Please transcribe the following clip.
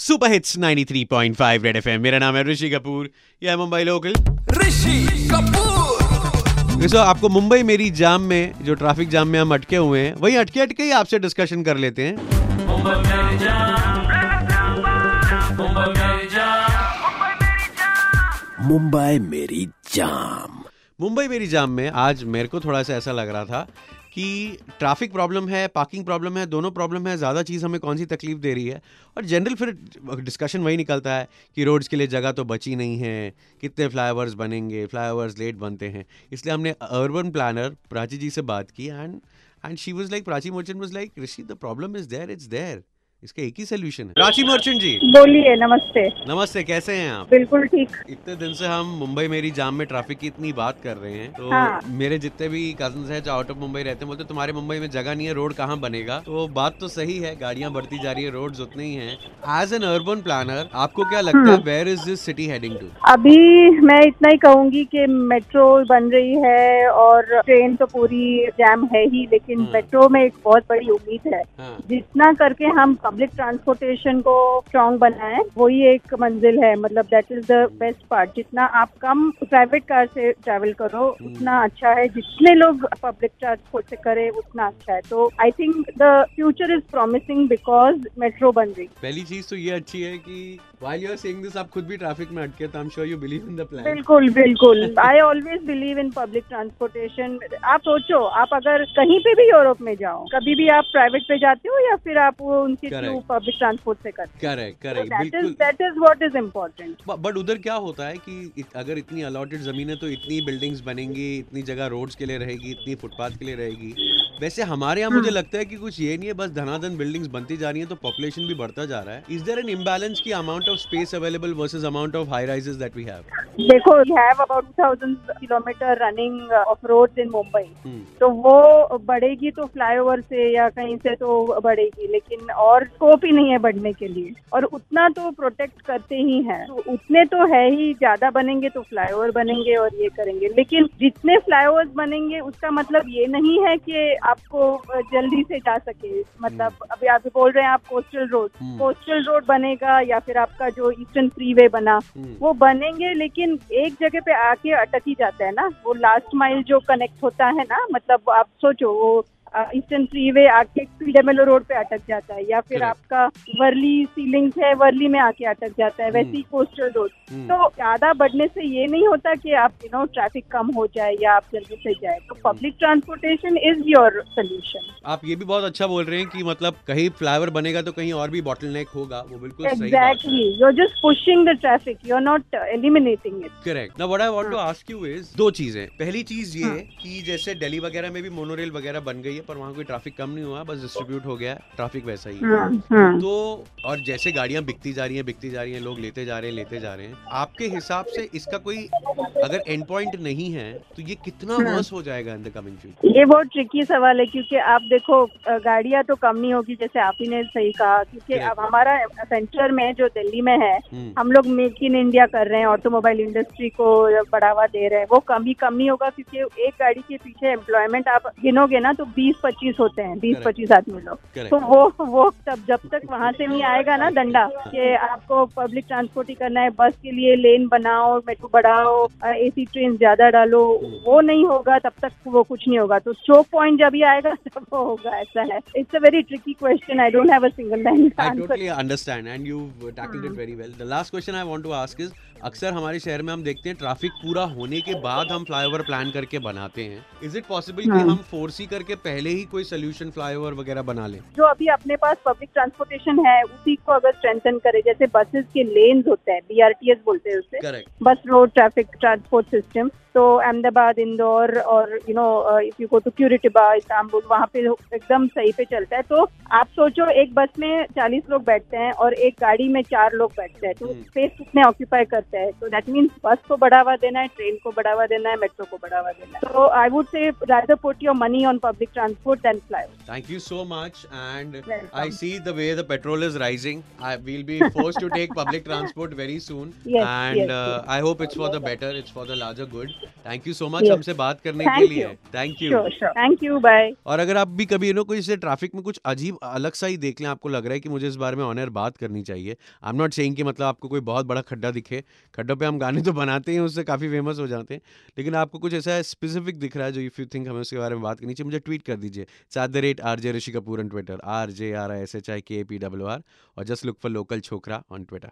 Super hits 93.5 red FM मेरा नाम है ऋषि कपूर यह मुंबई लोकल। ऋषि कपूर। दोस्तों आपको मुंबई मेरी जाम में जो ट्रैफ़िक जाम में हम अटके हुए हैं वही अटके अटके ही आपसे डिस्कशन कर लेते हैं। मुंबई मेरी जाम। मुंबई मेरी जाम में आज मेरे को थोड़ा सा ऐसा लग रहा था कि ट्रैफ़िक प्रॉब्लम है, पार्किंग प्रॉब्लम है, दोनों प्रॉब्लम है, ज़्यादा चीज़ हमें कौन सी तकलीफ़ दे रही है? और जनरल फिर डिस्कशन वही निकलता है कि रोड्स के लिए जगह तो बची नहीं है, कितने फ्लाईओवर्स बनेंगे फ्लाईओवर्स लेट बनते हैं। इसलिए हमने अर्बन प्लानर प्राची जी से बात की and and she was like Prachi Mochan was like Rishi the problem is there it's there इसका एक ही सोल्यूशन है। प्राची मर्चेंट जी। बोलिए नमस्ते। नमस्ते कैसे हैं आप? बिल्कुल ठीक। इतने दिन से हम मुंबई मेरी जाम में ट्रैफ़िक की इतनी बात कर रहे हैं तो हाँ। मेरे जितने भी कज़न हैं जो आउट ऑफ़ मुंबई रहते हैं बोलते तुम्हारे मुंबई में जगह नहीं है रोड कहाँ बनेगा? तो बात तो सही है गाड़ियाँ बढ़ती जा रही है रोड उतने ही हैं। एज एन अर्बन प्लानर आपको क्या लगता। है where is this city heading to अभी मैं इतना ही कहूँगी की मेट्रो बन रही है और ट्रेन तो पूरी जैम है ही लेकिन। मेट्रो में एक बहुत बड़ी उम्मीद है। हाँ। जितना करके हम पब्लिक ट्रांसपोर्टेशन को स्ट्रॉन्ग बनाए वही एक मंजिल है। मतलब that is the best part जितना आप कम प्राइवेट कार से ट्रेवल करो हम्म। उतना अच्छा है। जितने लोग पब्लिक ट्रांसपोर्ट से करे उतना अच्छा है। तो I think the future is promising because metro बन रही पहली चीज़ तो ये अच्छी है कि while you are saying this आप खुद भी ट्रैफ़िक में अटके तो I am sure you believe in the plan बिल्कुल बिल्कुल. I always believe in public transportation आप सोचो आप अगर कहीं पे भी यूरोप में जाओ कभी भी आप प्राइवेट पे जाते हो या फिर आप वो उनके थ्रू पब्लिक ट्रांसपोर्ट से करते करेक्ट हो करेक्ट इज़ बिल्कुल. That is what is important but उधर क्या होता है कि अगर इतनी अलॉटेड ज़मीन है तो इतनी बिल्डिंग्स बनेंगी इतनी जगह रोड्स के लिए रहेगी इतनी फुटपाथ के लिए रहेगी. वैसे हमारे यहाँ मुझे हम्म। लगता है कि कुछ ये नहीं है बस धनाधन बिल्डिंग्स बनती जा रही हैं तो पॉपुलेशन भी बढ़ता जा रहा है। इज़ देयर एन इम्बैलेंस की amount of space available versus amount of high rises that we have देखो we have about 2000 kilometre running of roads in Mumbai तो वो बढ़ेगी तो फ्लाईओवर से या कहीं से तो बढ़ेगी लेकिन और स्कोप ही नहीं है बढ़ने के लिए। और उतना तो प्रोटेक्ट करते ही हैं। तो उतने तो है ही ज़्यादा बनेंगे तो फ्लाईओवर बनेंगे और ये करेंगे। लेकिन जितने फ्लाईओवर्स बनेंगे उसका मतलब ये नहीं है कि आपको जल्दी से जा सके। मतलब अभी आप बोल रहे हैं आप कोस्टल रोड हम्म। कोस्टल रोड बनेगा या फिर आपका जो ईस्टर्न फ्रीवे बना हम्म, वो बनेंगे लेकिन एक जगह पे आके अटक ही जाता है ना। वो लास्ट माइल जो कनेक्ट होता है ना मतलब आप सोचो वो ईस्टर्न फ्रीवे आके पीडब्ल्यू रोड पे अटक जाता है या फिर आपका वर्ली सीलिंग्स है वर्ली में आके अटक जाता है वैसे ही कोस्टल रोड हम्म। तो ज़्यादा बढ़ने से ये नहीं होता कि आप यू नो ट्रैफ़िक कम हो जाए या आप जल्दी से जाए। तो public transportation is your solution आप ये भी बहुत अच्छा बोल रहे हैं कि मतलब कहीं फ्लाईओवर बनेगा तो कहीं और भी बॉटल होगा वो बिल्कुल exactly you are just pushing the traffic you are not eliminating it correct ना what I want to. Ask you is दो चीज़ें। पहली चीज़ ये हाँ। कि जैसे दिल्ली वगैरह में भी मोनोरेल वगैरह बन गई है पर वहाँ कोई ट्रैफ़िक कम नहीं हुआ बस डिस्ट्रीब्यूट हो गया ट्रैफ़िक वैसा ही है। हाँ तो और जैसे गाड़ियाँ बिकती जा रही हैं बिकती जा रही हैं लोग लेते जा रहे हैं लेते जा रहे हैं आपके हिसाब से इसका कोई अगर एंड पॉइंट नहीं है तो ये कितना हाँ। वर्स हो जाएगा इन द कमिंग फ्यूचर ये बहुत ट्रिकी सवाल है क्योंकि आप देखो गाड़ियाँ तो कम नहीं होगी जैसे आप ही ने सही कहा क्योंकि अब हमारा सेंटर में जो दिल्ली में है हम्म, हम लोग मेक इन इंडिया कर रहे हैं ऑटोमोबाइल इंडस्ट्री को बढ़ावा दे रहे हैं वो कभी कम नहीं होगा क्योंकि एक गाड़ी के पीछे एम्प्लॉयमेंट आप गिनोगे ना तो 20-25 होते हैं बीस 20-25 आदमी लोग। तो वो वो तब जब तक वहाँ से नहीं आएगा ना डंडा कि आपको पब्लिक ट्रांसपोर्ट ही करना है बस के लिए लेन बनाओ मेट्रो बढ़ाओ एसी ट्रेन ज़्यादा डालो वो नहीं होगा तब तक वो कुछ नहीं होगा। तो चोक पॉइंट जब ही आएगा तब वो होगा ऐसा है। It's a very tricky question I don't have a single line answer totally understand and you've tackled it very well. The last question I want to अक्सर हमारे शहर में हम देखते हैं ट्रैफ़िक पूरा होने के बाद हम फ्लाईओवर प्लान करके बनाते हैं। इज़ इट पॉसिबल कि हाँ। हम फोर्सी करके पहले ही कोई सोल्यूशन फ्लाईओवर वगैरह बना ले। जो अभी अपने पास पब्लिक ट्रांसपोर्टेशन है उसी को अगर स्ट्रेंथन करे जैसे बसेस के लेन्स होते हैं बीआरटीएस बोलते हैं उसे। करेक्ट बस रोड ट्रैफ़िक ट्रांसपोर्ट सिस्टम तो अहमदाबाद इंदौर और you know if you go to Curitiba Istanbul वहाँ पे एकदम सही पे चलता है। तो आप सोचो एक बस में चालीस लोग बैठते हैं और एक गाड़ी में चार लोग बैठते हैं तो हम्म। स्पेस कितने ऑक्यूपाई करते हैं? तो दैट मीन्स बस को बढ़ावा देना है ट्रेन को बढ़ावा देना है मेट्रो को बढ़ावा देना है। तो I would say rather put your money on public transport than flyover. Thank you so much. And Welcome. I see the way the petrol is rising. I will be forced to take public transport very soon. Yes, and yes, uh, yes. I hope it's for the better. It's for the larger good. Thank you so much Yes. हमसे बात करने के Thank लिए. you. Thank you. Sure, sure. Thank you. Bye. और अगर आप भी कभी यू नो कोई जैसे ट्रैफ़िक में कुछ अजीब अलग सा ही देख लें आपको लग रहा है कि मुझे इस बारे में ऑनर बात करनी चाहिए आई एम नॉट सेइंग कि मतलब आपको कोई बहुत बड़ा खड्डा दिखे खड्डों पे हम गाने तो बनाते हैं उससे काफ़ी फ़ेमस हो जाते हैं लेकिन आपको कुछ ऐसा स्पेसिफिक दिख रहा है जो इफ़ यू थिंक हमें उसके बारे में बात करनी चाहिए मुझे ट्वीट कर दीजिए। At the rate R J Rishi Kapoor on Twitter R J R I S H I K P W R, और just look for local Chhokra on Twitter